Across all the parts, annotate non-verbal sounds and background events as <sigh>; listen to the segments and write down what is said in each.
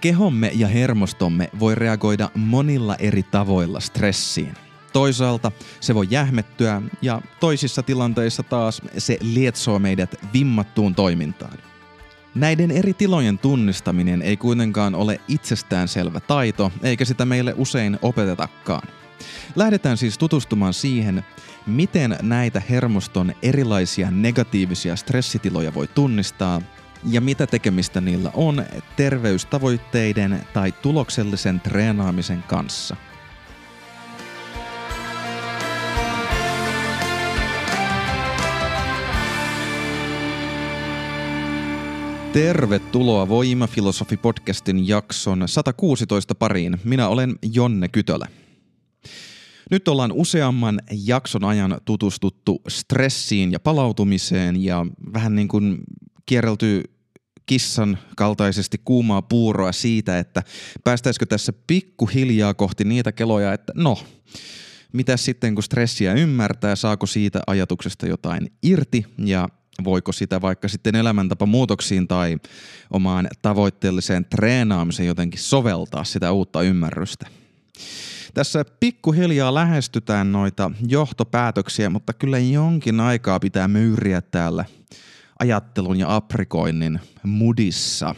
Kehomme ja hermostomme voi reagoida monilla eri tavoilla stressiin. Toisaalta se voi jähmettyä ja toisissa tilanteissa taas se lietsoo meidät vimmattuun toimintaan. Näiden eri tilojen tunnistaminen ei kuitenkaan ole itsestäänselvä taito, eikä sitä meille usein opetetakaan. Lähdetään siis tutustumaan siihen, miten näitä hermoston erilaisia negatiivisia stressitiloja voi tunnistaa ja mitä tekemistä niillä on terveystavoitteiden tai tuloksellisen treenaamisen kanssa. Tervetuloa Voimafilosofi-podcastin jakson 116 pariin. Minä olen Jonne Kytölä. Nyt ollaan useamman jakson ajan tutustuttu stressiin ja palautumiseen ja vähän niin kuin kierrelty kissan kaltaisesti kuumaa puuroa siitä, että päästäisikö tässä pikkuhiljaa kohti niitä keloja, että no, mitä sitten kun stressiä ymmärtää, saako siitä ajatuksesta jotain irti ja voiko sitä vaikka sitten elämäntapa muutoksiin tai omaan tavoitteelliseen treenaamiseen jotenkin soveltaa sitä uutta ymmärrystä. Tässä pikkuhiljaa lähestytään noita johtopäätöksiä, mutta kyllä jonkin aikaa pitää myyriä täällä ajattelun ja aprikoinnin mudissa.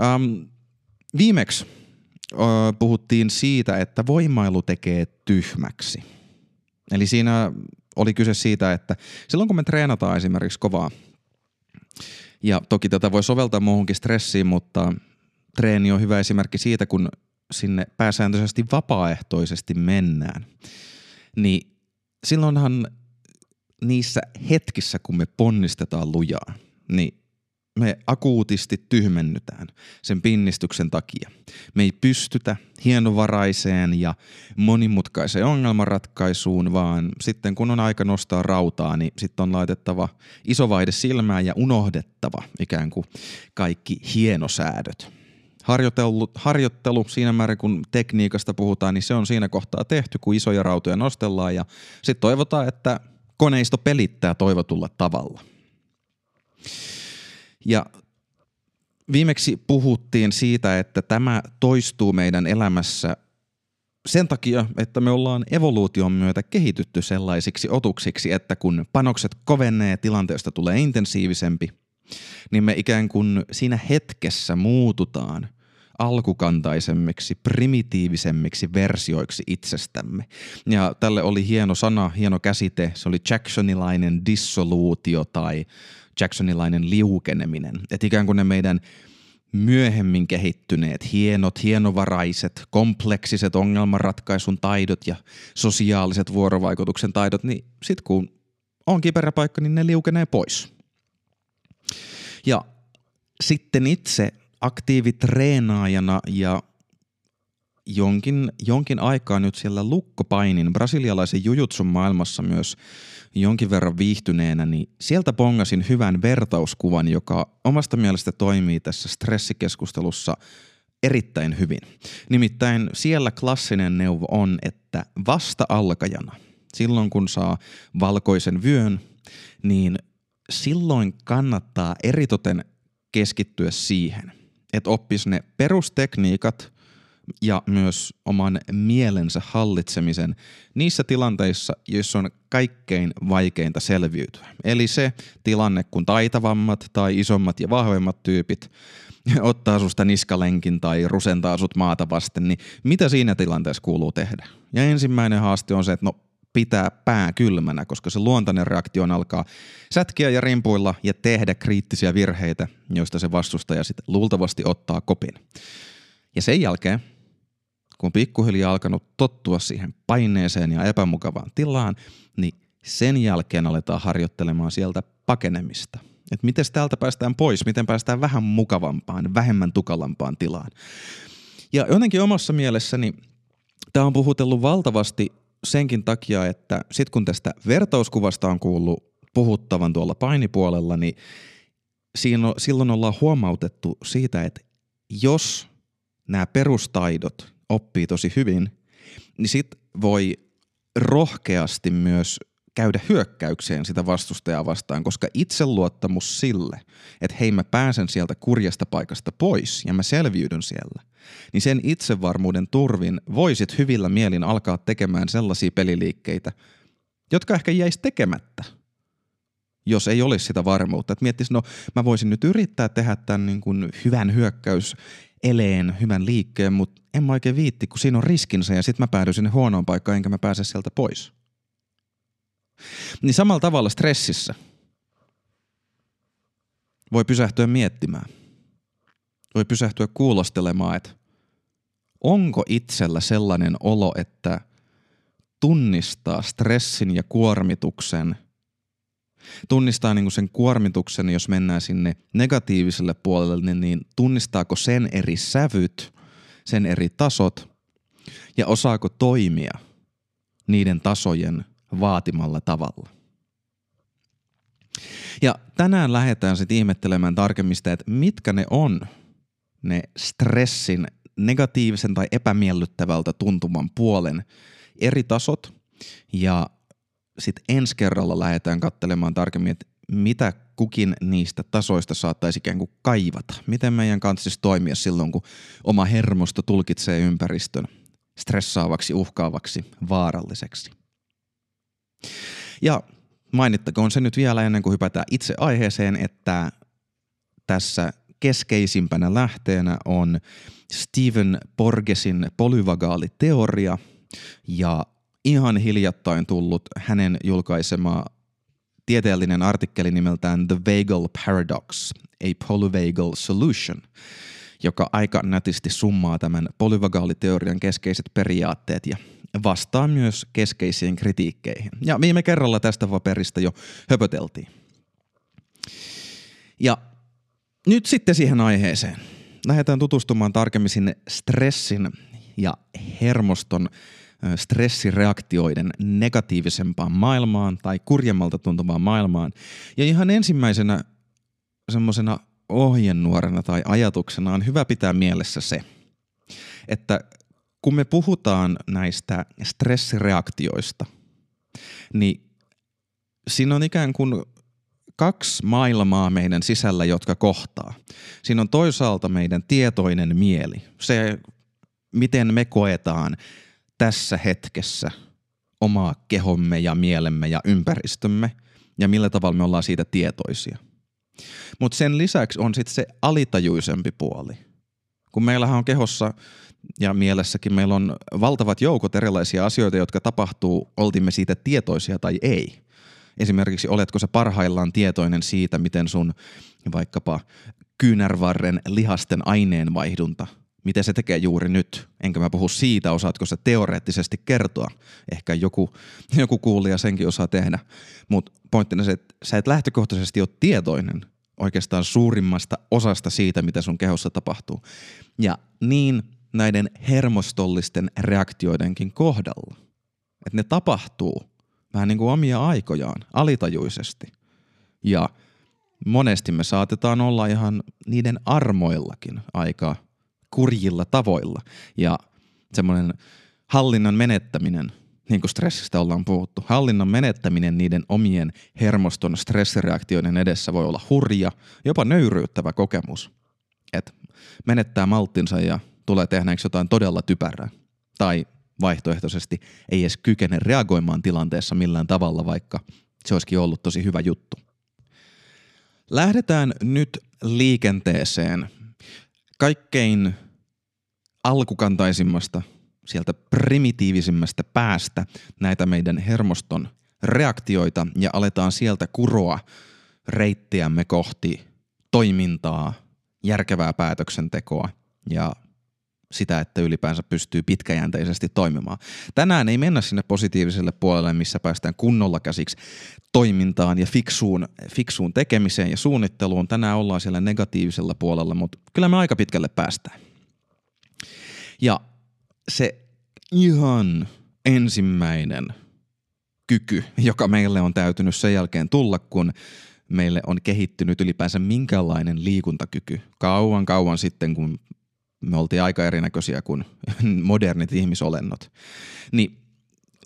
Um, viimeksi uh, puhuttiin siitä, että voimailu tekee tyhmäksi. Eli siinä oli kyse siitä, että silloin kun me treenataan esimerkiksi kovaa, ja toki tätä voi soveltaa muuhunkin stressiin, mutta treeni on hyvä esimerkki siitä, kun sinne pääsääntöisesti vapaaehtoisesti mennään, niin silloinhan niissä hetkissä, kun me ponnistetaan lujaa, niin me akuutisti tyhmennytään sen pinnistyksen takia. Me ei pystytä hienovaraiseen ja monimutkaiseen ongelmanratkaisuun, vaan sitten kun on aika nostaa rautaa, niin sitten on laitettava iso vaihde silmään ja unohdettava ikään kuin kaikki hienosäädöt. Harjoittelu, harjoittelu siinä määrin, kun tekniikasta puhutaan, niin se on siinä kohtaa tehty, kun isoja rautoja nostellaan ja sitten toivotaan, että koneisto pelittää toivotulla tavalla. Ja viimeksi puhuttiin siitä, että tämä toistuu meidän elämässä sen takia, että me ollaan evoluution myötä kehitytty sellaisiksi otuksiksi, että kun panokset kovenee, tilanteesta tulee intensiivisempi, niin me ikään kuin siinä hetkessä muututaan alkukantaisemmiksi, primitiivisemmiksi versioiksi itsestämme. Ja tälle oli hieno sana, hieno käsite, se oli Jacksonilainen dissoluutio tai Jacksonilainen liukeneminen. Että ikään kuin ne meidän myöhemmin kehittyneet, hienot, hienovaraiset, kompleksiset ongelmanratkaisun taidot ja sosiaaliset vuorovaikutuksen taidot, niin sit kun on kiperä paikka, niin ne liukenee pois. Ja sitten itse aktiivitreenaajana ja jonkin, jonkin aikaa nyt siellä lukkopainin brasilialaisen jujutsun maailmassa myös jonkin verran viihtyneenä, niin sieltä pongasin hyvän vertauskuvan, joka omasta mielestä toimii tässä stressikeskustelussa erittäin hyvin. Nimittäin siellä klassinen neuvo on, että vasta alkajana, silloin kun saa valkoisen vyön, niin silloin kannattaa eritoten keskittyä siihen, että oppisi ne perustekniikat ja myös oman mielensä hallitsemisen niissä tilanteissa, joissa on kaikkein vaikeinta selviytyä. Eli se tilanne, kun taitavammat tai isommat ja vahvemmat tyypit <laughs> ottaa susta niskalenkin tai rusentaa sut maata vasten, niin mitä siinä tilanteessa kuuluu tehdä? Ja ensimmäinen haaste on se, että no pitää pää kylmänä, koska se luontainen reaktio on alkaa sätkiä ja rimpuilla ja tehdä kriittisiä virheitä, joista se vastustaja sitten luultavasti ottaa kopin. Ja sen jälkeen, kun pikkuhiljaa alkanut tottua siihen paineeseen ja epämukavaan tilaan, niin sen jälkeen aletaan harjoittelemaan sieltä pakenemista. Että miten täältä päästään pois, miten päästään vähän mukavampaan, vähemmän tukalampaan tilaan. Ja jotenkin omassa mielessäni tämä on puhutellut valtavasti senkin takia, että sit kun tästä vertauskuvasta on kuullut puhuttavan tuolla painipuolella, niin siinä, silloin ollaan huomautettu siitä, että jos nämä perustaidot oppii tosi hyvin, niin sit voi rohkeasti myös käydä hyökkäykseen sitä vastustajaa vastaan, koska itseluottamus sille, että hei mä pääsen sieltä kurjasta paikasta pois ja mä selviydyn siellä, niin sen itsevarmuuden turvin voisit hyvillä mielin alkaa tekemään sellaisia peliliikkeitä, jotka ehkä jäisi tekemättä, jos ei olisi sitä varmuutta. Että miettisi, no mä voisin nyt yrittää tehdä tämän niin kuin hyvän hyökkäys eleen, hyvän liikkeen, mutta en mä oikein viitti, kun siinä on riskinsä ja sitten mä päädyin sinne huonoon paikkaan enkä mä pääse sieltä pois. Niin samalla tavalla stressissä voi pysähtyä miettimään. Voi pysähtyä kuulostelemaan, että onko itsellä sellainen olo, että tunnistaa stressin ja kuormituksen – tunnistaa niin sen kuormituksen, jos mennään sinne negatiiviselle puolelle, niin, niin tunnistaako sen eri sävyt, sen eri tasot ja osaako toimia niiden tasojen vaatimalla tavalla. Ja tänään lähdetään sitten ihmettelemään tarkemmin sitä, että mitkä ne on ne stressin negatiivisen tai epämiellyttävältä tuntuman puolen eri tasot ja sitten ensi kerralla lähdetään katselemaan tarkemmin, että mitä kukin niistä tasoista saattaisi ikään kuin kaivata. Miten meidän kanssa siis toimia silloin, kun oma hermosto tulkitsee ympäristön stressaavaksi, uhkaavaksi, vaaralliseksi. Ja mainittakoon se nyt vielä ennen kuin hypätään itse aiheeseen, että tässä keskeisimpänä lähteenä on Stephen Porgesin polyvagaaliteoria ja ihan hiljattain tullut hänen julkaisema tieteellinen artikkeli nimeltään The Vagal Paradox, a Polyvagal Solution, joka aika nätisti summaa tämän polyvagaaliteorian keskeiset periaatteet ja vastaa myös keskeisiin kritiikkeihin. Ja viime kerralla tästä paperista jo höpöteltiin. Ja nyt sitten siihen aiheeseen. Lähdetään tutustumaan tarkemmin sinne stressin ja hermoston stressireaktioiden negatiivisempaan maailmaan tai kurjemmalta tuntuvaan maailmaan. Ja ihan ensimmäisenä semmoisena ohjenuorena tai ajatuksena on hyvä pitää mielessä se, että kun me puhutaan näistä stressireaktioista, niin siinä on ikään kuin kaksi maailmaa meidän sisällä, jotka kohtaa. Siinä on toisaalta meidän tietoinen mieli, se miten me koetaan tässä hetkessä omaa kehomme ja mielemme ja ympäristömme ja millä tavalla me ollaan siitä tietoisia. Mutta sen lisäksi on sitten se alitajuisempi puoli. Kun meillähän on kehossa ja mielessäkin meillä on valtavat joukot erilaisia asioita, jotka tapahtuu, oltimme siitä tietoisia tai ei. Esimerkiksi oletko sä parhaillaan tietoinen siitä, miten sun vaikkapa kyynärvarren lihasten aineenvaihdunta miten se tekee juuri nyt. Enkä mä puhu siitä, osaatko se teoreettisesti kertoa. Ehkä joku, joku kuulija senkin osaa tehdä. Mutta pointtina se, että sä et lähtökohtaisesti ole tietoinen oikeastaan suurimmasta osasta siitä, mitä sun kehossa tapahtuu. Ja niin näiden hermostollisten reaktioidenkin kohdalla. Että ne tapahtuu vähän niin kuin omia aikojaan, alitajuisesti. Ja monesti me saatetaan olla ihan niiden armoillakin aika kurjilla tavoilla. Ja semmoinen hallinnan menettäminen, niin kuin stressistä ollaan puhuttu, hallinnan menettäminen niiden omien hermoston stressireaktioiden edessä voi olla hurja, jopa nöyryyttävä kokemus. Että menettää malttinsa ja tulee tehneeksi jotain todella typerää. Tai vaihtoehtoisesti ei edes kykene reagoimaan tilanteessa millään tavalla, vaikka se olisikin ollut tosi hyvä juttu. Lähdetään nyt liikenteeseen kaikkein alkukantaisimmasta, sieltä primitiivisimmästä päästä näitä meidän hermoston reaktioita ja aletaan sieltä kuroa reittiämme kohti toimintaa, järkevää päätöksentekoa ja sitä, että ylipäänsä pystyy pitkäjänteisesti toimimaan. Tänään ei mennä sinne positiiviselle puolelle, missä päästään kunnolla käsiksi toimintaan ja fiksuun, fiksuun tekemiseen ja suunnitteluun. Tänään ollaan siellä negatiivisella puolella, mutta kyllä me aika pitkälle päästään. Ja se ihan ensimmäinen kyky, joka meille on täytynyt sen jälkeen tulla, kun meille on kehittynyt ylipäänsä minkälainen liikuntakyky. Kauan kauan sitten, kun me oltiin aika erinäköisiä kuin <laughs> modernit ihmisolennot. Niin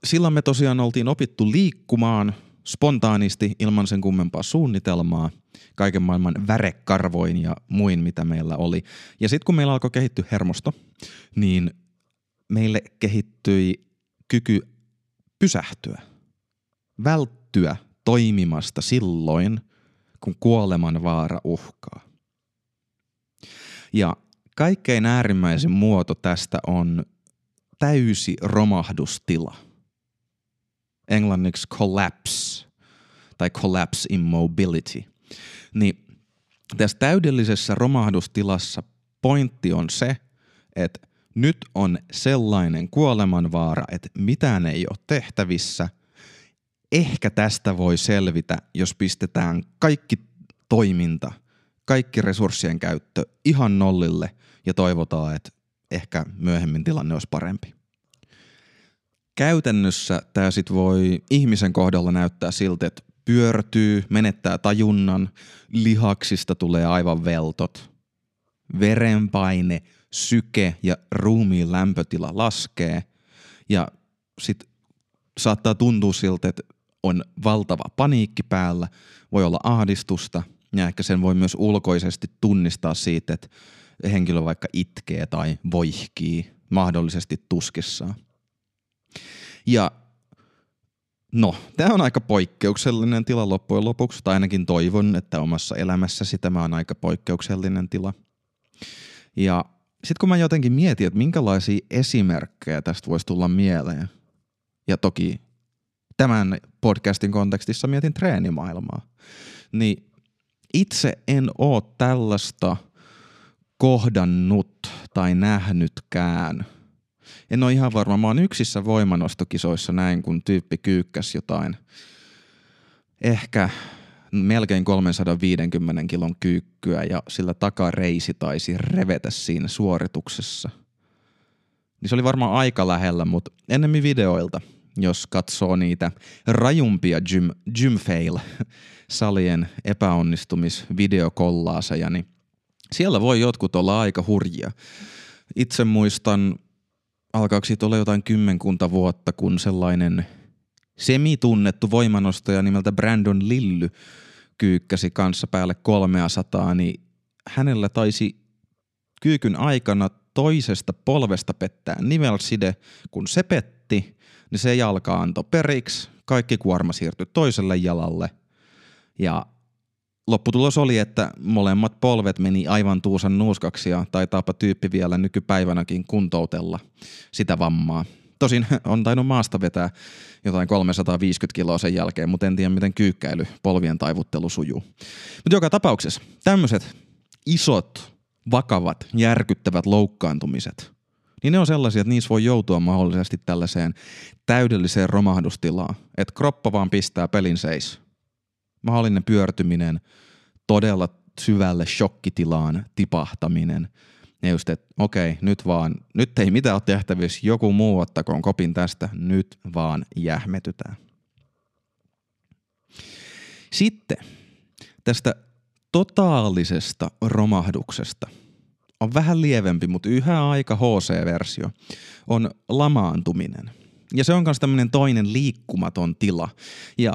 silloin me tosiaan oltiin opittu liikkumaan spontaanisti ilman sen kummempaa suunnitelmaa, kaiken maailman värekarvoin ja muin, mitä meillä oli. Ja sitten kun meillä alkoi kehittyä hermosto, niin meille kehittyi kyky pysähtyä, välttyä toimimasta silloin, kun kuoleman vaara uhkaa. Ja kaikkein äärimmäisin muoto tästä on täysi romahdustila. Englanniksi collapse tai collapse immobility. Niin tässä täydellisessä romahdustilassa pointti on se, että nyt on sellainen kuolemanvaara, että mitään ei ole tehtävissä. Ehkä tästä voi selvitä, jos pistetään kaikki toiminta, kaikki resurssien käyttö ihan nollille ja toivotaan, että ehkä myöhemmin tilanne olisi parempi. Käytännössä tämä sit voi ihmisen kohdalla näyttää siltä, että pyörtyy, menettää tajunnan, lihaksista tulee aivan veltot, verenpaine, syke ja ruumiin lämpötila laskee ja sitten saattaa tuntua siltä, että on valtava paniikki päällä, voi olla ahdistusta ja ehkä sen voi myös ulkoisesti tunnistaa siitä, että henkilö vaikka itkee tai voihkii mahdollisesti tuskissaan. Ja no, tämä on aika poikkeuksellinen tila loppujen lopuksi, tai ainakin toivon, että omassa elämässäsi tämä on aika poikkeuksellinen tila. Ja sitten kun mä jotenkin mietin, että minkälaisia esimerkkejä tästä voisi tulla mieleen, ja toki tämän podcastin kontekstissa mietin treenimaailmaa, niin itse en oo tällaista kohdannut tai nähnytkään. En ole ihan varma. Mä oon yksissä voimanostokisoissa näin, kun tyyppi kyykkäs jotain. Ehkä melkein 350 kilon kyykkyä ja sillä takareisi taisi revetä siinä suorituksessa. Niin se oli varmaan aika lähellä, mutta ennemmin videoilta, jos katsoo niitä rajumpia gym, gym fail salien epäonnistumisvideokollaaseja, niin siellä voi jotkut olla aika hurjia. Itse muistan, alkaako siitä olla jotain kymmenkunta vuotta, kun sellainen semitunnettu voimanostaja nimeltä Brandon Lilly kyykkäsi kanssa päälle 300, niin hänellä taisi kyykyn aikana toisesta polvesta pettää nivelside, kun se petti, niin se jalka antoi periksi, kaikki kuorma siirtyi toiselle jalalle ja lopputulos oli, että molemmat polvet meni aivan tuusan nuuskaksi ja taitaapa tyyppi vielä nykypäivänäkin kuntoutella sitä vammaa. Tosin on tainnut maasta vetää jotain 350 kiloa sen jälkeen, mutta en tiedä miten kyykkäily, polvien taivuttelu sujuu. Mutta joka tapauksessa tämmöiset isot, vakavat, järkyttävät loukkaantumiset, niin ne on sellaisia, että niissä voi joutua mahdollisesti tällaiseen täydelliseen romahdustilaan, että kroppa vaan pistää pelin seis. Mahdollinen pyörtyminen, todella syvälle shokkitilaan tipahtaminen – ja just, että okei, nyt vaan, nyt ei mitään ole tehtävissä, joku muu ottakoon kopin tästä, nyt vaan jähmetytään. Sitten tästä totaalisesta romahduksesta on vähän lievempi, mutta yhä aika HC-versio, on lamaantuminen. Ja se on myös tämmöinen toinen liikkumaton tila. Ja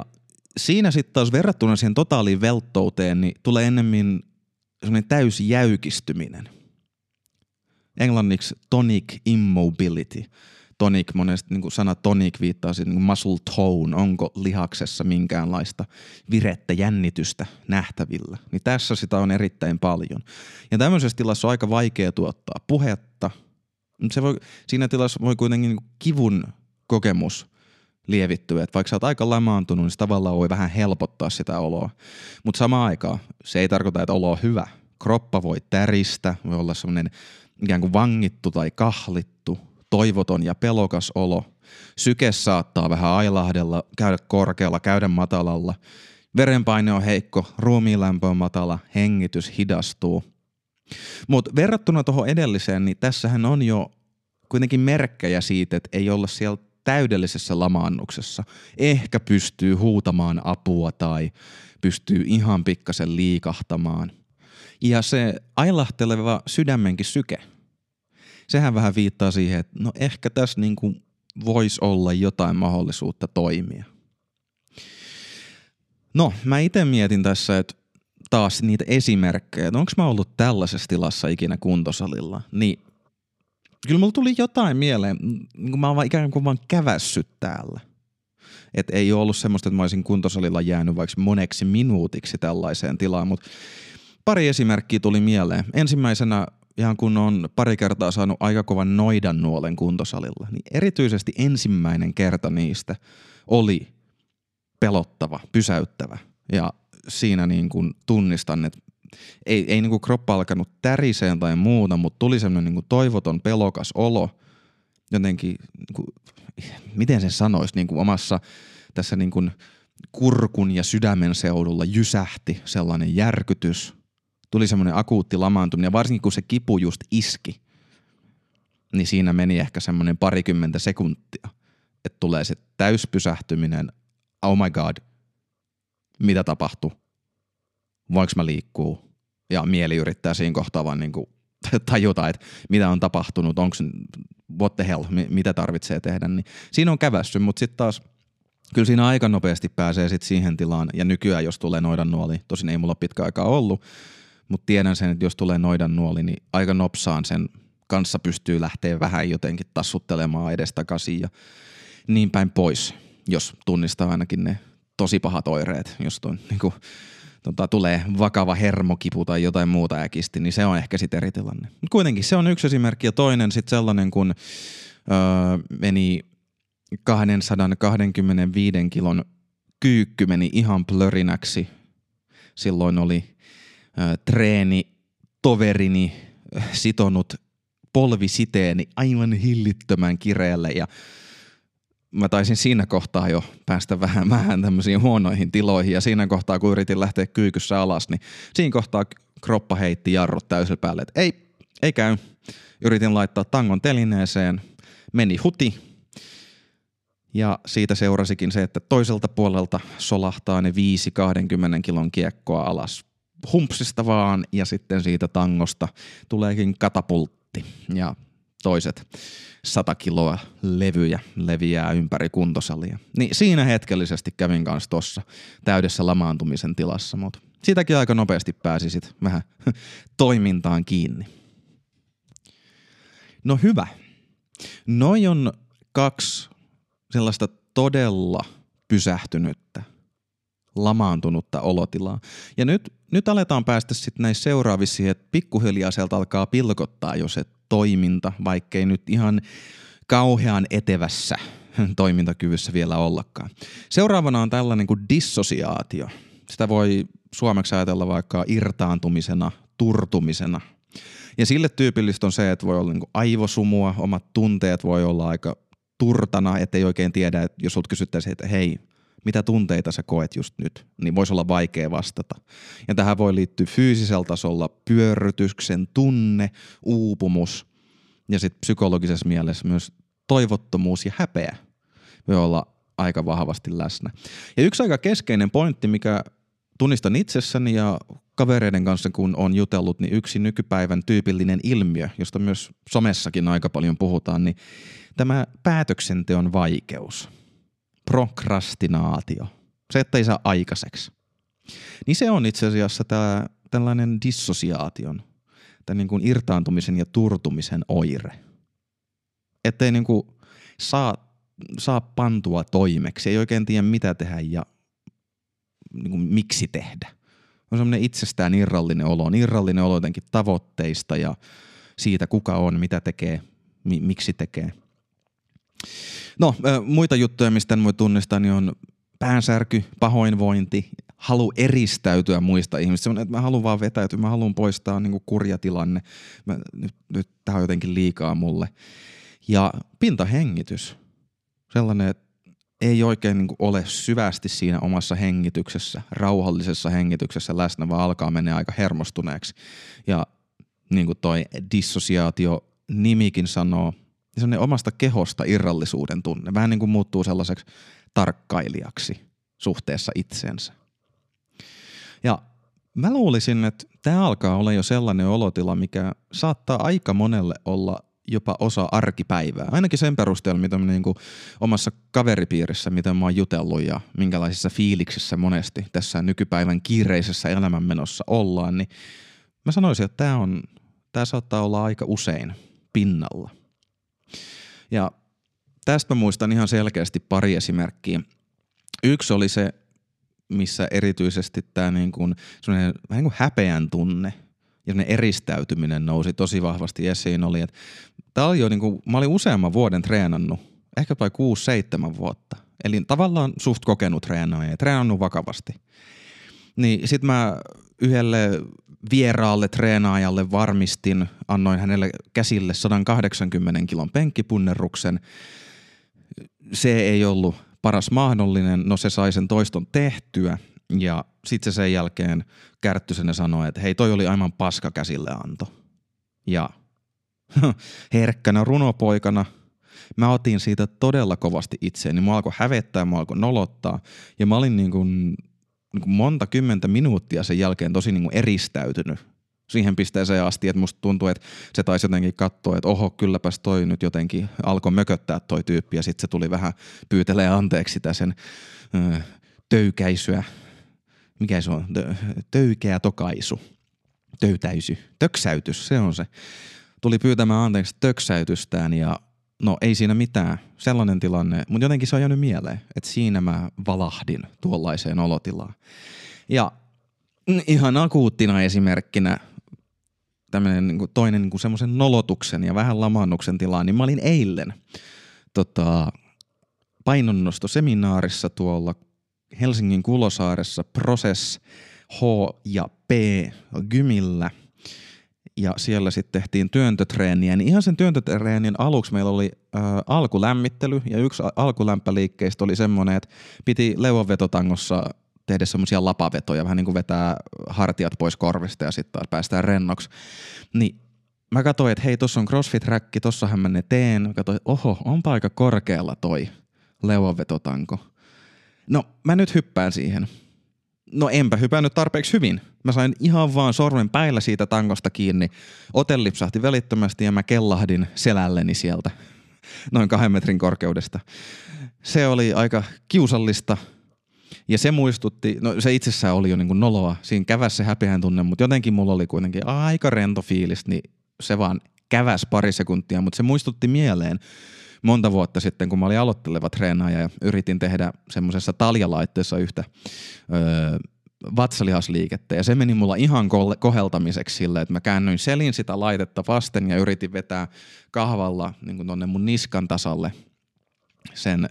siinä sitten taas verrattuna siihen totaaliin velttouteen, niin tulee ennemmin semmoinen täysi jäykistyminen – englanniksi tonic immobility. Tonic, monesti niin sana tonic viittaa siihen niin muscle tone, onko lihaksessa minkäänlaista virettä, jännitystä nähtävillä. Niin tässä sitä on erittäin paljon. Ja tämmöisessä tilassa on aika vaikea tuottaa puhetta. Se voi, siinä tilassa voi kuitenkin niin kivun kokemus lievittyä. Että vaikka sä oot aika lamaantunut, niin se tavallaan voi vähän helpottaa sitä oloa. Mutta samaan aikaan se ei tarkoita, että olo on hyvä. Kroppa voi täristä, voi olla semmoinen ikään kuin vangittu tai kahlittu, toivoton ja pelokas olo. Syke saattaa vähän ailahdella, käydä korkealla, käydä matalalla. Verenpaine on heikko, ruumiinlämpö on matala, hengitys hidastuu. Mutta verrattuna tuohon edelliseen, niin tässähän on jo kuitenkin merkkejä siitä, että ei olla siellä täydellisessä lamaannuksessa. Ehkä pystyy huutamaan apua tai pystyy ihan pikkasen liikahtamaan – ja se ailahteleva sydämenkin syke, sehän vähän viittaa siihen, että no ehkä tässä niin kuin voisi olla jotain mahdollisuutta toimia. No, mä itse mietin tässä, että taas niitä esimerkkejä, että onko mä ollut tällaisessa tilassa ikinä kuntosalilla, niin kyllä mulla tuli jotain mieleen, kun mä oon ikään kuin vaan kävässyt täällä. Että ei ole ollut semmoista, että mä olisin kuntosalilla jäänyt vaikka moneksi minuutiksi tällaiseen tilaan, mutta pari esimerkkiä tuli mieleen. Ensimmäisenä ihan kun on pari kertaa saanut aika kovan noidan nuolen kuntosalilla, niin erityisesti ensimmäinen kerta niistä oli pelottava, pysäyttävä. Ja siinä niin kuin tunnistan, että ei, ei niin kuin kroppa alkanut täriseen tai muuta, mutta tuli semmoinen niin kuin toivoton, pelokas olo. Jotenkin, niin kuin, miten sen sanoisi, niin kuin omassa tässä niin kuin kurkun ja sydämen seudulla jysähti sellainen järkytys. Tuli semmoinen akuutti lamaantuminen, varsinkin kun se kipu just iski, niin siinä meni ehkä semmoinen parikymmentä sekuntia, että tulee se täyspysähtyminen, oh my god, mitä tapahtuu, voinko mä liikkuu, ja mieli yrittää siinä kohtaa vaan niin <laughs> tajuta, että mitä on tapahtunut, onko what the hell, mitä tarvitsee tehdä, niin siinä on kävässy, mutta sitten taas kyllä siinä aika nopeasti pääsee sitten siihen tilaan, ja nykyään jos tulee noidan nuoli, tosin ei mulla pitkä aikaa ollut, mutta tiedän sen, että jos tulee noidan nuoli, niin aika nopsaan sen kanssa pystyy lähteä vähän jotenkin tassuttelemaan edestakaisin ja niin päin pois, jos tunnistaa ainakin ne tosi pahat oireet, jos toi, niin kuin, tota, tulee vakava hermokipu tai jotain muuta äkisti, niin se on ehkä sitten eri tilanne. Mutta kuitenkin se on yksi esimerkki ja toinen sitten sellainen, kun öö, meni 225 kilon kyykky meni ihan plörinäksi. Silloin oli treeni toverini sitonut polvisiteeni aivan hillittömän kireelle ja mä taisin siinä kohtaa jo päästä vähän, <laughs> vähän tämmöisiin huonoihin tiloihin ja siinä kohtaa kun yritin lähteä kyykyssä alas, niin siinä kohtaa kroppa heitti jarrut täysillä päälle, että ei, ei käy. Yritin laittaa tangon telineeseen, meni huti ja siitä seurasikin se, että toiselta puolelta solahtaa ne 5-20 kilon kiekkoa alas humpsista vaan ja sitten siitä tangosta tuleekin katapultti ja toiset sata kiloa levyjä leviää ympäri kuntosalia. Niin siinä hetkellisesti kävin kanssa tossa täydessä lamaantumisen tilassa, mutta sitäkin aika nopeasti pääsi sit vähän <laughs> toimintaan kiinni. No hyvä. Noi on kaksi sellaista todella pysähtynyttä, lamaantunutta olotilaa. Ja nyt, nyt aletaan päästä sitten näissä seuraavissa siihen, että pikkuhiljaa sieltä alkaa pilkottaa jo se toiminta, vaikkei nyt ihan kauhean etevässä <laughs> toimintakyvyssä vielä ollakaan. Seuraavana on tällainen kuin dissosiaatio. Sitä voi suomeksi ajatella vaikka irtaantumisena, turtumisena. Ja sille tyypillistä on se, että voi olla niin aivosumua, omat tunteet voi olla aika turtana, ettei oikein tiedä, että jos sulta kysyttäisiin, että hei, mitä tunteita sä koet just nyt, niin voisi olla vaikea vastata. Ja tähän voi liittyä fyysisellä tasolla pyörrytyksen tunne, uupumus ja sitten psykologisessa mielessä myös toivottomuus ja häpeä voi olla aika vahvasti läsnä. Ja yksi aika keskeinen pointti, mikä tunnistan itsessäni ja kavereiden kanssa, kun on jutellut, niin yksi nykypäivän tyypillinen ilmiö, josta myös somessakin aika paljon puhutaan, niin tämä päätöksenteon vaikeus – prokrastinaatio, se, että ei saa aikaiseksi, niin se on itse asiassa tämä tällainen dissosiaation, tämän niin kuin irtaantumisen ja turtumisen oire. Että ei niin kuin saa, saa pantua toimeksi, ei oikein tiedä mitä tehdä ja niin kuin miksi tehdä. On semmoinen itsestään irrallinen olo, on irrallinen olo jotenkin tavoitteista ja siitä kuka on, mitä tekee, mi- miksi tekee – No, muita juttuja, mistä en voi tunnistaa, niin on päänsärky, pahoinvointi, halu eristäytyä muista ihmistä. Että mä haluan vaan vetäytyä, mä haluan poistaa niin kurjatilanne. Mä, nyt, nyt tämä on jotenkin liikaa mulle. Ja pintahengitys. Sellainen, että ei oikein niin ole syvästi siinä omassa hengityksessä, rauhallisessa hengityksessä läsnä, vaan alkaa mennä aika hermostuneeksi. Ja niin kuin toi dissosiaatio nimikin sanoo – niin sellainen omasta kehosta irrallisuuden tunne. Vähän niin kuin muuttuu sellaiseksi tarkkailijaksi suhteessa itsensä. Ja mä luulisin, että tämä alkaa olla jo sellainen olotila, mikä saattaa aika monelle olla jopa osa arkipäivää. Ainakin sen perusteella, mitä niin kuin omassa kaveripiirissä, miten mä oon jutellut ja minkälaisissa fiiliksissä monesti tässä nykypäivän kiireisessä elämänmenossa ollaan, niin mä sanoisin, että tämä on, tämä saattaa olla aika usein pinnalla. Ja tästä mä muistan ihan selkeästi pari esimerkkiä. Yksi oli se, missä erityisesti tämä niin kuin, vähän niin kuin häpeän tunne ja ne eristäytyminen nousi tosi vahvasti esiin. Oli, että oli jo niin kuin, mä olin useamman vuoden treenannut, ehkä vai 6-7 vuotta. Eli tavallaan suht kokenut treenaaja ja treenannut vakavasti. Niin sit mä yhdelle vieraalle treenaajalle varmistin, annoin hänelle käsille 180 kilon penkkipunnerruksen. Se ei ollut paras mahdollinen, no se sai sen toiston tehtyä ja sitten se sen jälkeen Kärttysenä sanoi, että hei toi oli aivan paska käsille anto. Ja <laughs> herkkänä runopoikana mä otin siitä todella kovasti itseäni. Mua alkoi hävettää, mua alkoi nolottaa ja mä olin niin kuin niin monta kymmentä minuuttia sen jälkeen tosi niin kuin eristäytynyt siihen pisteeseen asti, että musta tuntuu, että se taisi jotenkin katsoa, että oho, kylläpäs toi nyt jotenkin alkoi mököttää toi tyyppi ja sitten se tuli vähän pyytelee anteeksi sitä sen ö, töykäisyä. Mikä se on? Töykeä tokaisu. Töytäisy. Töksäytys, se on se. Tuli pyytämään anteeksi töksäytystään ja No ei siinä mitään, sellainen tilanne, mutta jotenkin se on jäänyt mieleen, että siinä mä valahdin tuollaiseen olotilaan. Ja ihan akuuttina esimerkkinnä tämmöinen niin toinen niin semmoisen nolotuksen ja vähän lamannuksen tilaan, niin mä olin eilen tota, painonnostoseminaarissa tuolla Helsingin Kulosaaressa Process H ja P Gymillä – ja siellä sitten tehtiin työntötreeniä, niin ihan sen työntötreenin aluksi meillä oli äh, alkulämmittely ja yksi alkulämpäliikkeistä oli semmoinen, että piti leuanvetotangossa tehdä semmoisia lapavetoja, vähän niin kuin vetää hartiat pois korvista ja sitten taas päästään rennoksi. Niin mä katsoin, että hei, tuossa on CrossFit-räkki, tossahan mä ne teen. Mä katsoin, oho, onpa aika korkealla toi leuanvetotanko. No, mä nyt hyppään siihen. No enpä hypännyt tarpeeksi hyvin. Mä sain ihan vaan sormen päillä siitä tangosta kiinni. Ote lipsahti välittömästi ja mä kellahdin selälleni sieltä noin kahden metrin korkeudesta. Se oli aika kiusallista ja se muistutti, no se itsessään oli jo niin kuin noloa, siinä kävässä se häpeän tunne, mutta jotenkin mulla oli kuitenkin aika rento fiilis, niin se vaan käväs pari sekuntia, mutta se muistutti mieleen monta vuotta sitten, kun mä olin aloitteleva treenaaja ja yritin tehdä semmoisessa taljalaitteessa yhtä öö, vatsalihasliikettä. Ja se meni mulla ihan koheltamiseksi sille, että mä käännyin selin sitä laitetta vasten ja yritin vetää kahvalla niin tonne mun niskan tasalle sen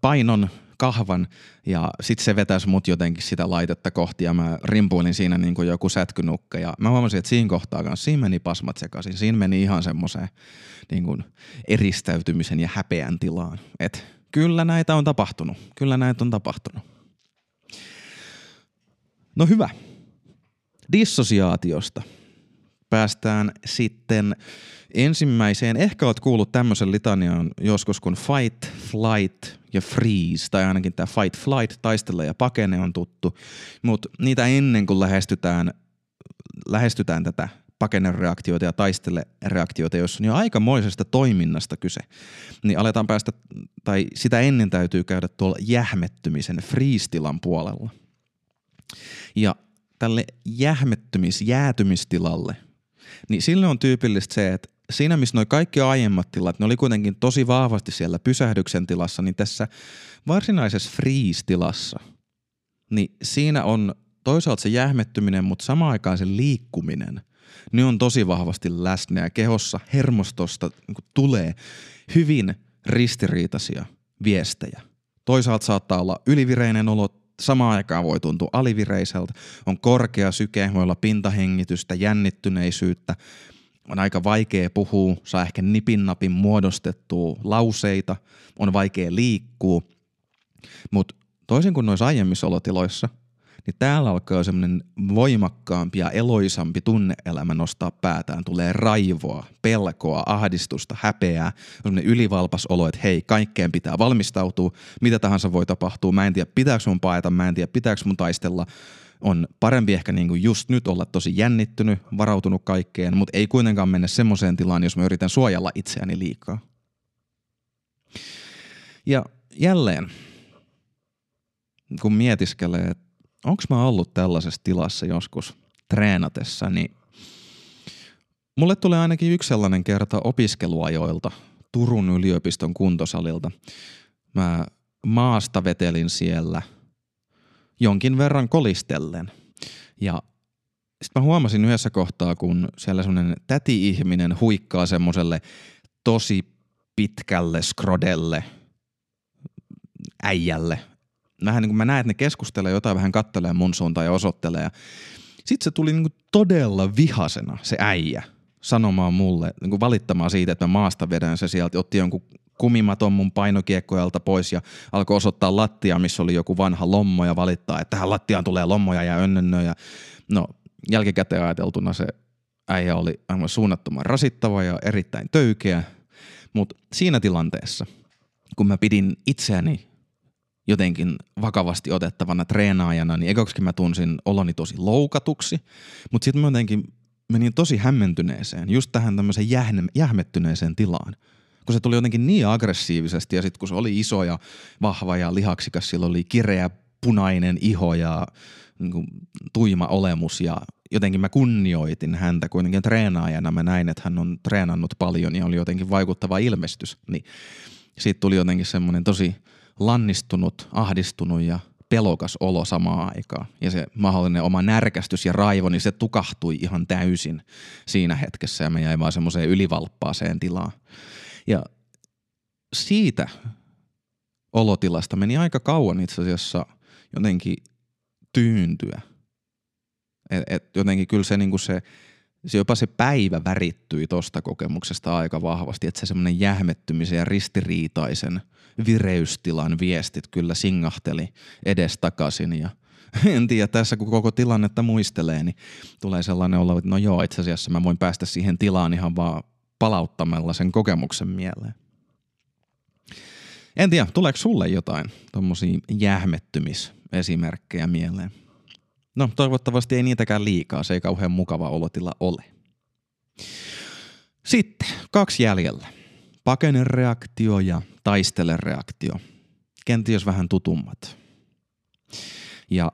painon kahvan ja sitten se vetäisi mut jotenkin sitä laitetta kohti ja mä rimpuilin siinä niin kuin joku sätkynukka ja mä huomasin, että siinä kohtaa kanssa siinä meni pasmat sekaisin. Siinä meni ihan semmoiseen niin kuin eristäytymisen ja häpeän tilaan. Et kyllä näitä on tapahtunut. Kyllä näitä on tapahtunut. No hyvä. Dissosiaatiosta päästään sitten ensimmäiseen. Ehkä olet kuullut tämmöisen litanian joskus kuin fight, flight ja freeze, tai ainakin tämä fight, flight, taistele ja pakene on tuttu. Mutta niitä ennen kuin lähestytään, lähestytään tätä pakenereaktioita ja taistelereaktioita, jos on jo aikamoisesta toiminnasta kyse, niin aletaan päästä, tai sitä ennen täytyy käydä tuolla jähmettymisen freeze-tilan puolella. Ja tälle jähmettymis, jäätymistilalle, niin sille on tyypillistä se, että siinä missä nuo kaikki aiemmat tilat, ne oli kuitenkin tosi vahvasti siellä pysähdyksen tilassa, niin tässä varsinaisessa freeze-tilassa, niin siinä on toisaalta se jähmettyminen, mutta samaan aikaan se liikkuminen, niin on tosi vahvasti läsnä ja kehossa hermostosta niin tulee hyvin ristiriitaisia viestejä. Toisaalta saattaa olla ylivireinen olo, samaan aikaan voi tuntua alivireiseltä, on korkea syke, voi olla pintahengitystä, jännittyneisyyttä, on aika vaikea puhua, saa ehkä nipinnapin muodostettua lauseita, on vaikea liikkua, mutta toisin kuin noissa aiemmissa olotiloissa, niin täällä alkaa semmoinen voimakkaampi ja eloisampi tunneelämä nostaa päätään. Tulee raivoa, pelkoa, ahdistusta, häpeää, semmoinen ylivalpas olo, että hei, kaikkeen pitää valmistautua, mitä tahansa voi tapahtua, mä en tiedä pitääkö mun paeta, mä en tiedä pitääkö mun taistella, on parempi ehkä niin kuin just nyt olla tosi jännittynyt, varautunut kaikkeen, mutta ei kuitenkaan mennä semmoiseen tilaan, jos mä yritän suojella itseäni liikaa. Ja jälleen, kun mietiskelee, että onko mä ollut tällaisessa tilassa joskus treenatessa, niin mulle tulee ainakin yksi sellainen kerta opiskeluajoilta Turun yliopiston kuntosalilta. Mä maasta vetelin siellä jonkin verran kolistellen. Ja sitten mä huomasin yhdessä kohtaa, kun siellä semmoinen täti-ihminen huikkaa semmoiselle tosi pitkälle skrodelle äijälle. Vähän niin kuin mä näen, että ne keskustelee jotain, vähän kattelee mun suuntaan ja osoittelee. Sitten se tuli niin kuin todella vihasena se äijä sanomaan mulle, niin kuin valittamaan siitä, että mä maasta vedän se sieltä, otti jonkun kumimaton mun painokiekkojalta pois ja alkoi osoittaa lattia, missä oli joku vanha lommo ja valittaa, että tähän lattiaan tulee lommoja ja önnönnöjä. No jälkikäteen ajateltuna se äijä oli aivan suunnattoman rasittava ja erittäin töykeä, mutta siinä tilanteessa, kun mä pidin itseäni jotenkin vakavasti otettavana treenaajana, niin ekoksi mä tunsin oloni tosi loukatuksi, mutta sitten mä jotenkin menin tosi hämmentyneeseen, just tähän tämmöiseen jähmettyneeseen tilaan. Kun se tuli jotenkin niin aggressiivisesti ja sitten kun se oli iso ja vahva ja lihaksikas, sillä oli kireä punainen iho ja niin kuin, tuima olemus ja jotenkin mä kunnioitin häntä kuitenkin treenaajana. Mä näin, että hän on treenannut paljon ja oli jotenkin vaikuttava ilmestys. Niin siitä tuli jotenkin semmoinen tosi lannistunut, ahdistunut ja pelokas olo samaan aikaan. Ja se mahdollinen oma närkästys ja raivo, niin se tukahtui ihan täysin siinä hetkessä ja me jäi vaan semmoiseen ylivalppaaseen tilaan. Ja siitä olotilasta meni aika kauan itse asiassa jotenkin tyyntyä. Et, et jotenkin kyllä se, niinku se, se jopa se päivä värittyi tosta kokemuksesta aika vahvasti, että se semmoinen jähmettymisen ja ristiriitaisen vireystilan viestit kyllä singahteli edestakaisin ja <laughs> en tiedä, tässä kun koko tilannetta muistelee, niin tulee sellainen olo, että no joo, itse asiassa mä voin päästä siihen tilaan ihan vaan palauttamalla sen kokemuksen mieleen. En tiedä, tuleeko sulle jotain tuommoisia jähmettymisesimerkkejä mieleen? No toivottavasti ei niitäkään liikaa, se ei kauhean mukava olotila ole. Sitten kaksi jäljellä. Pakenereaktio ja taistelereaktio. Kenties vähän tutummat. Ja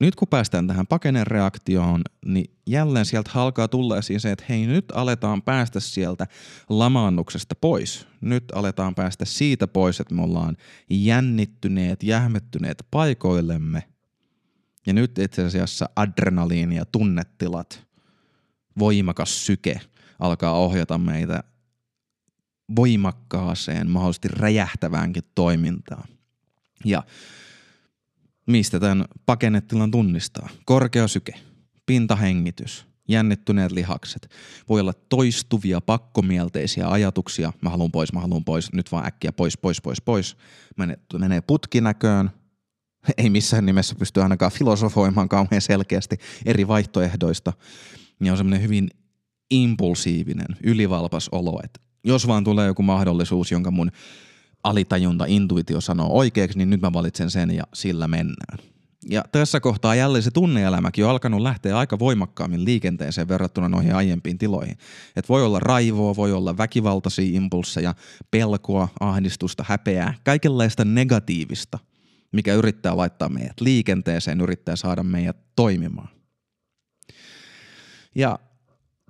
nyt kun päästään tähän pakenereaktioon, niin jälleen sieltä alkaa tulla esiin se, että hei nyt aletaan päästä sieltä lamaannuksesta pois. Nyt aletaan päästä siitä pois, että me ollaan jännittyneet, jähmettyneet paikoillemme. Ja nyt itse asiassa adrenaliini ja tunnetilat, voimakas syke alkaa ohjata meitä voimakkaaseen, mahdollisesti räjähtäväänkin toimintaan. Ja Mistä tämän pakennetilan tunnistaa? Korkea syke, pintahengitys, jännittyneet lihakset. Voi olla toistuvia pakkomielteisiä ajatuksia. Mä haluan pois, mä haluan pois, nyt vaan äkkiä pois, pois, pois, pois. Menee, menee putkinäköön. Ei missään nimessä pysty ainakaan filosofoimaan kauhean selkeästi eri vaihtoehdoista. Ja on semmoinen hyvin impulsiivinen, ylivalpas olo, että jos vaan tulee joku mahdollisuus, jonka mun alitajunta, intuitio sanoo oikeaksi, niin nyt mä valitsen sen ja sillä mennään. Ja tässä kohtaa jälleen se tunneelämäkin on alkanut lähteä aika voimakkaammin liikenteeseen verrattuna noihin aiempiin tiloihin. Et voi olla raivoa, voi olla väkivaltaisia impulseja, pelkoa, ahdistusta, häpeää, kaikenlaista negatiivista, mikä yrittää laittaa meidät liikenteeseen, yrittää saada meidät toimimaan. Ja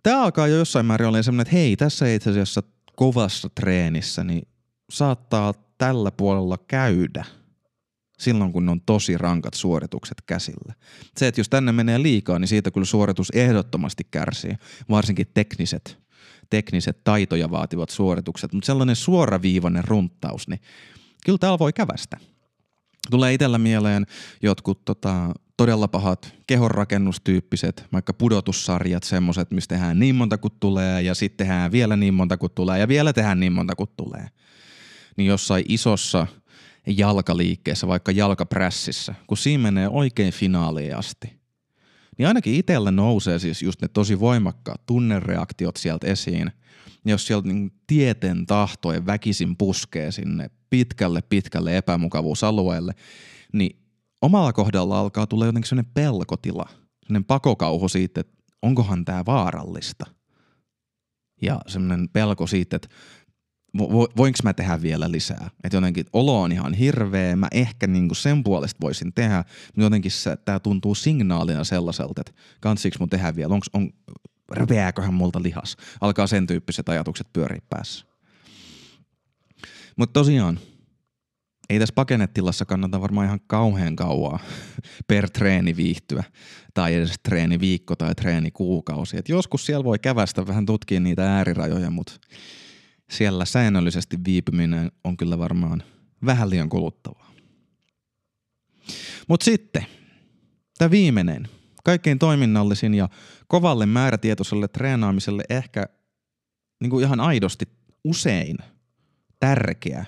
tämä alkaa jo jossain määrin olla semmoinen, että hei, tässä itse asiassa kovassa treenissä, niin saattaa tällä puolella käydä silloin, kun on tosi rankat suoritukset käsillä. Se, että jos tänne menee liikaa, niin siitä kyllä suoritus ehdottomasti kärsii, varsinkin tekniset, tekniset taitoja vaativat suoritukset, mutta sellainen suoraviivainen runttaus, niin kyllä täällä voi kävästä. Tulee itsellä mieleen jotkut tota, todella pahat kehonrakennustyyppiset, vaikka pudotussarjat, semmoset, missä tehdään niin monta kuin tulee ja sitten tehdään vielä niin monta kuin tulee ja vielä tehdään niin monta kuin tulee – niin jossain isossa jalkaliikkeessä, vaikka jalkaprässissä, kun siinä menee oikein finaaliin asti, niin ainakin itselle nousee siis just ne tosi voimakkaat tunnereaktiot sieltä esiin. Ja jos sieltä niin tieten tahtojen väkisin puskee sinne pitkälle pitkälle epämukavuusalueelle, niin omalla kohdalla alkaa tulla jotenkin sellainen pelkotila, sellainen pakokauhu siitä, että onkohan tämä vaarallista. Ja semmoinen pelko siitä, että vo, voinko mä tehdä vielä lisää. Että jotenkin olo on ihan hirveä, mä ehkä niinku sen puolesta voisin tehdä, mutta jotenkin tää tuntuu signaalina sellaiselta, että kansiks mun tehdä vielä, onks, on, repeääköhän multa lihas. Alkaa sen tyyppiset ajatukset pyöriä päässä. Mutta tosiaan, ei tässä pakenettilassa kannata varmaan ihan kauhean kauaa per treeni viihtyä, tai edes treeni viikko tai treeni kuukausi. Et joskus siellä voi kävästä vähän tutkia niitä äärirajoja, mutta siellä säännöllisesti viipyminen on kyllä varmaan vähän liian kuluttavaa. Mutta sitten, tämä viimeinen, kaikkein toiminnallisin ja kovalle määrätietoiselle treenaamiselle ehkä niin kuin ihan aidosti usein tärkeä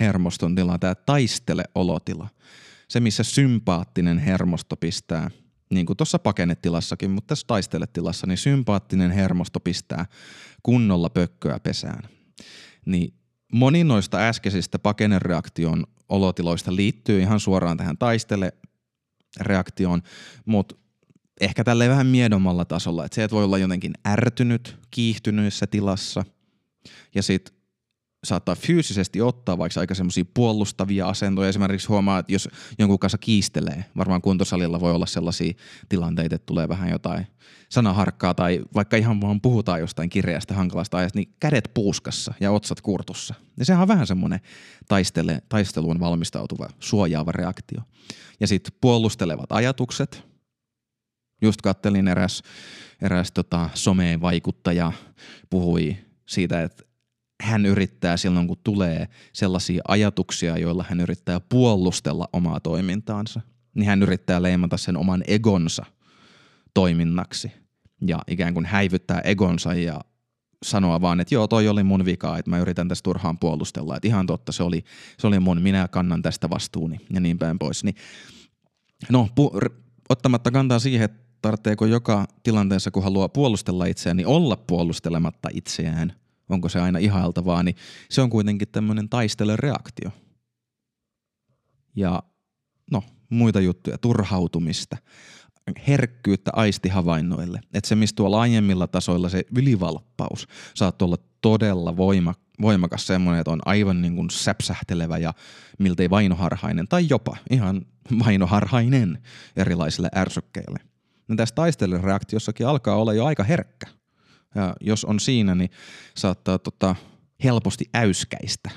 hermoston tila, tämä taistele-olotila. Se, missä sympaattinen hermosto pistää, niin kuin tuossa pakennetilassakin, mutta tässä taisteletilassa, niin sympaattinen hermosto pistää kunnolla pökköä pesään niin moni noista äskeisistä pakenereaktion olotiloista liittyy ihan suoraan tähän taistele-reaktioon, mutta ehkä tälle vähän miedommalla tasolla, että se, että voi olla jotenkin ärtynyt, kiihtyneessä tilassa ja sitten saattaa fyysisesti ottaa vaikka aika semmoisia puolustavia asentoja. Esimerkiksi huomaa, että jos jonkun kanssa kiistelee, varmaan kuntosalilla voi olla sellaisia tilanteita, että tulee vähän jotain sanaharkkaa tai vaikka ihan vaan puhutaan jostain kireästä hankalasta ajasta, niin kädet puuskassa ja otsat kurtussa. Ja sehän on vähän semmoinen taistele, taisteluun valmistautuva, suojaava reaktio. Ja sitten puolustelevat ajatukset. Just kattelin eräs, eräs tota, someen vaikuttaja puhui siitä, että hän yrittää silloin, kun tulee sellaisia ajatuksia, joilla hän yrittää puolustella omaa toimintaansa, niin hän yrittää leimata sen oman egonsa toiminnaksi ja ikään kuin häivyttää egonsa ja sanoa vaan, että joo, toi oli mun vika, että mä yritän tästä turhaan puolustella, että ihan totta, se oli, se oli mun, minä kannan tästä vastuuni ja niin päin pois. Niin, no, pu- ottamatta kantaa siihen, että tarvitseeko joka tilanteessa, kun haluaa puolustella itseään, niin olla puolustelematta itseään – onko se aina ihailtavaa, niin se on kuitenkin tämmöinen taistelereaktio. Ja no, muita juttuja, turhautumista, herkkyyttä aistihavainnoille. Että se, mistä tuolla aiemmilla tasoilla se ylivalppaus saattaa olla todella voima, voimakas semmoinen, että on aivan niin kuin säpsähtelevä ja miltei vainoharhainen tai jopa ihan vainoharhainen erilaisille ärsykkeille. Ja tässä taistelereaktiossakin alkaa olla jo aika herkkä. Ja jos on siinä, niin saattaa tota, helposti äyskäistä.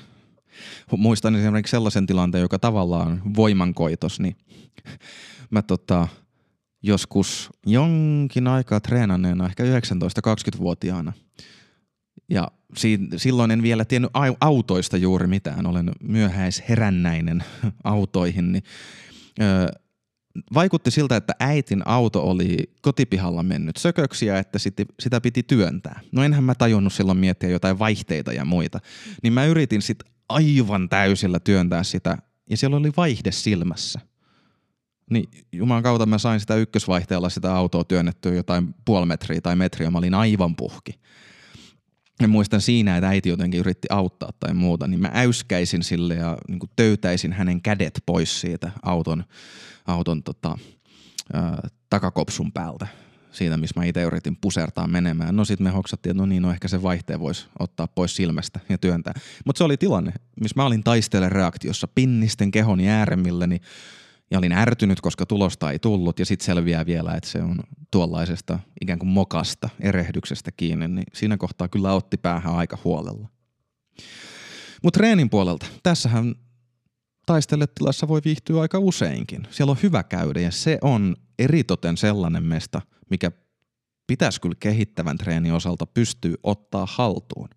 Muistan esimerkiksi sellaisen tilanteen, joka tavallaan voimankoitos, niin mä tota, joskus jonkin aikaa treenanneena, ehkä 19-20-vuotiaana, ja si- silloin en vielä tiennyt autoista juuri mitään, olen myöhäisherännäinen <laughs> autoihin, niin öö, vaikutti siltä, että äitin auto oli kotipihalla mennyt sököksi ja että sitä piti työntää. No enhän mä tajunnut silloin miettiä jotain vaihteita ja muita. Niin mä yritin sitten aivan täysillä työntää sitä ja siellä oli vaihde silmässä. Niin Jumalan kautta mä sain sitä ykkösvaihteella sitä autoa työnnettyä jotain puoli metriä tai metriä. Mä olin aivan puhki. Ja muistan siinä, että äiti jotenkin yritti auttaa tai muuta, niin mä äyskäisin sille ja niin töytäisin hänen kädet pois siitä auton auton tota, ää, takakopsun päältä siitä, missä mä itse yritin pusertaa menemään. No sitten me hoksattiin, että no niin, no ehkä se vaihteen voisi ottaa pois silmästä ja työntää. Mutta se oli tilanne, missä mä olin taistele reaktiossa pinnisten kehoni ääremmilleni ja olin ärtynyt, koska tulosta ei tullut ja sitten selviää vielä, että se on tuollaisesta ikään kuin mokasta, erehdyksestä kiinni, niin siinä kohtaa kyllä otti päähän aika huolella. Mutta treenin puolelta, tässähän taisteletilassa voi viihtyä aika useinkin. Siellä on hyvä käydä ja se on eritoten sellainen mesta, mikä pitäisi kyllä kehittävän treenin osalta pystyy ottaa haltuun.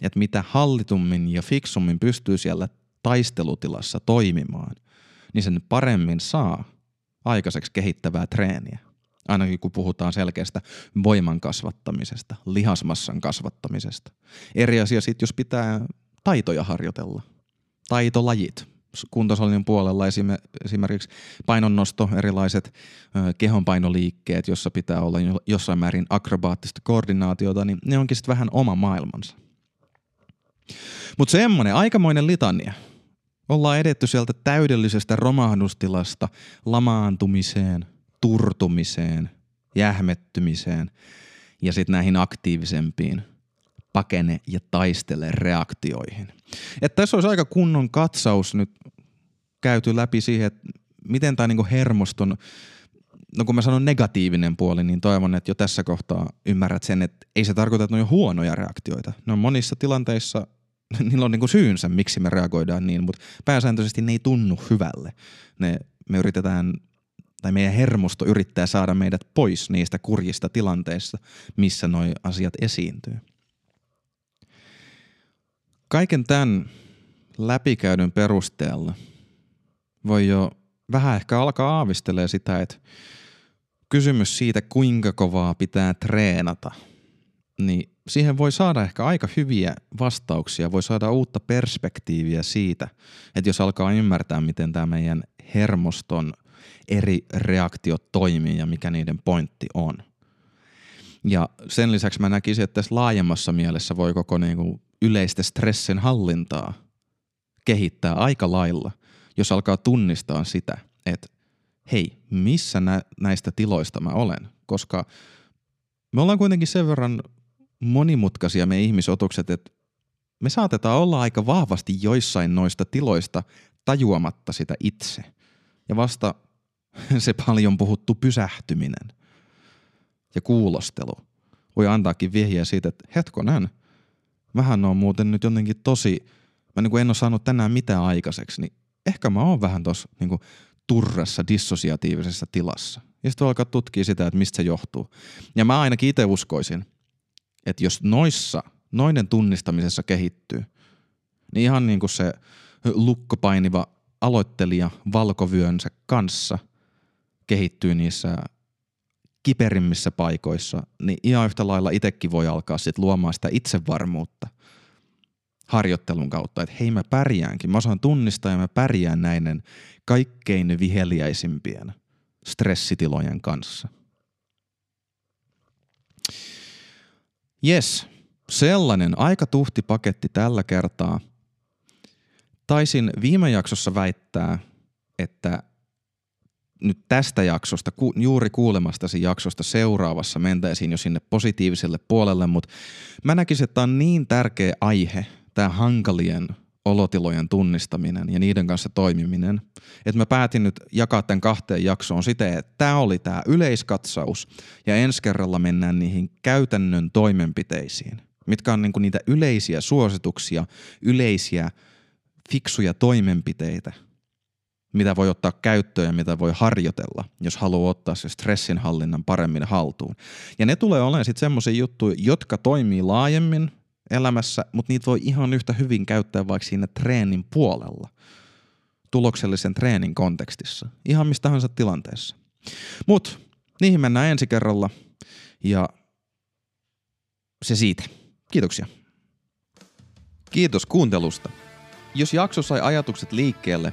Että mitä hallitummin ja fiksummin pystyy siellä taistelutilassa toimimaan, niin sen paremmin saa aikaiseksi kehittävää treeniä. Ainakin kun puhutaan selkeästä voiman kasvattamisesta, lihasmassan kasvattamisesta. Eri asia sitten, jos pitää taitoja harjoitella. Taitolajit, kuntosalin puolella esimerkiksi painonnosto, erilaiset kehonpainoliikkeet, jossa pitää olla jossain määrin akrobaattista koordinaatiota, niin ne onkin sitten vähän oma maailmansa. Mutta semmoinen aikamoinen litania Ollaan edetty sieltä täydellisestä romahdustilasta lamaantumiseen, turtumiseen, jähmettymiseen ja sitten näihin aktiivisempiin pakene ja taistele reaktioihin. Että tässä olisi aika kunnon katsaus nyt käyty läpi siihen, että miten tämä niinku hermoston, no kun mä sanon negatiivinen puoli, niin toivon, että jo tässä kohtaa ymmärrät sen, että ei se tarkoita, että ne on huonoja reaktioita. Ne on monissa tilanteissa, <laughs> niillä on niinku syynsä, miksi me reagoidaan niin, mutta pääsääntöisesti ne ei tunnu hyvälle. Ne, me yritetään tai meidän hermosto yrittää saada meidät pois niistä kurjista tilanteista, missä nuo asiat esiintyy. Kaiken tämän läpikäydyn perusteella voi jo vähän ehkä alkaa aavistelee sitä, että kysymys siitä, kuinka kovaa pitää treenata, niin siihen voi saada ehkä aika hyviä vastauksia, voi saada uutta perspektiiviä siitä, että jos alkaa ymmärtää, miten tämä meidän hermoston eri reaktiot toimii ja mikä niiden pointti on. Ja sen lisäksi mä näkisin, että tässä laajemmassa mielessä voi koko niinku yleistä stressin hallintaa kehittää aika lailla, jos alkaa tunnistaa sitä, että hei, missä nä- näistä tiloista mä olen, koska me ollaan kuitenkin sen verran monimutkaisia me ihmisotukset, että me saatetaan olla aika vahvasti joissain noista tiloista tajuamatta sitä itse. Ja vasta <laughs> se paljon puhuttu pysähtyminen ja kuulostelu voi antaakin vihjeä siitä, että hetkonen, vähän on muuten nyt jotenkin tosi, mä niin kuin en ole saanut tänään mitään aikaiseksi, niin ehkä mä oon vähän tuossa niin turrassa, dissosiatiivisessa tilassa. Ja sitten alkaa tutkia sitä, että mistä se johtuu. Ja mä ainakin itse uskoisin, että jos noissa, noiden tunnistamisessa kehittyy, niin ihan niin kuin se lukkopainiva aloittelija valkovyönsä kanssa kehittyy niissä kiperimmissä paikoissa, niin ihan yhtä lailla itsekin voi alkaa sitten luomaan sitä itsevarmuutta harjoittelun kautta, että hei mä pärjäänkin, mä osaan tunnistaa ja mä pärjään näiden kaikkein viheliäisimpien stressitilojen kanssa. Yes, sellainen aika tuhti paketti tällä kertaa. Taisin viime jaksossa väittää, että nyt tästä jaksosta, ku, juuri kuulemastasi jaksosta seuraavassa mentäisiin jo sinne positiiviselle puolelle, mutta mä näkisin, että tämä on niin tärkeä aihe, tämä hankalien olotilojen tunnistaminen ja niiden kanssa toimiminen, että mä päätin nyt jakaa tämän kahteen jaksoon siten, että tämä oli tämä yleiskatsaus ja ensi kerralla mennään niihin käytännön toimenpiteisiin, mitkä on niinku niitä yleisiä suosituksia, yleisiä fiksuja toimenpiteitä, mitä voi ottaa käyttöön ja mitä voi harjoitella, jos haluaa ottaa se stressinhallinnan paremmin haltuun. Ja ne tulee olemaan sitten semmoisia juttuja, jotka toimii laajemmin elämässä, mutta niitä voi ihan yhtä hyvin käyttää vaikka siinä treenin puolella, tuloksellisen treenin kontekstissa, ihan mistä tahansa tilanteessa. Mutta niihin mennään ensi kerralla ja se siitä. Kiitoksia. Kiitos kuuntelusta. Jos jakso sai ajatukset liikkeelle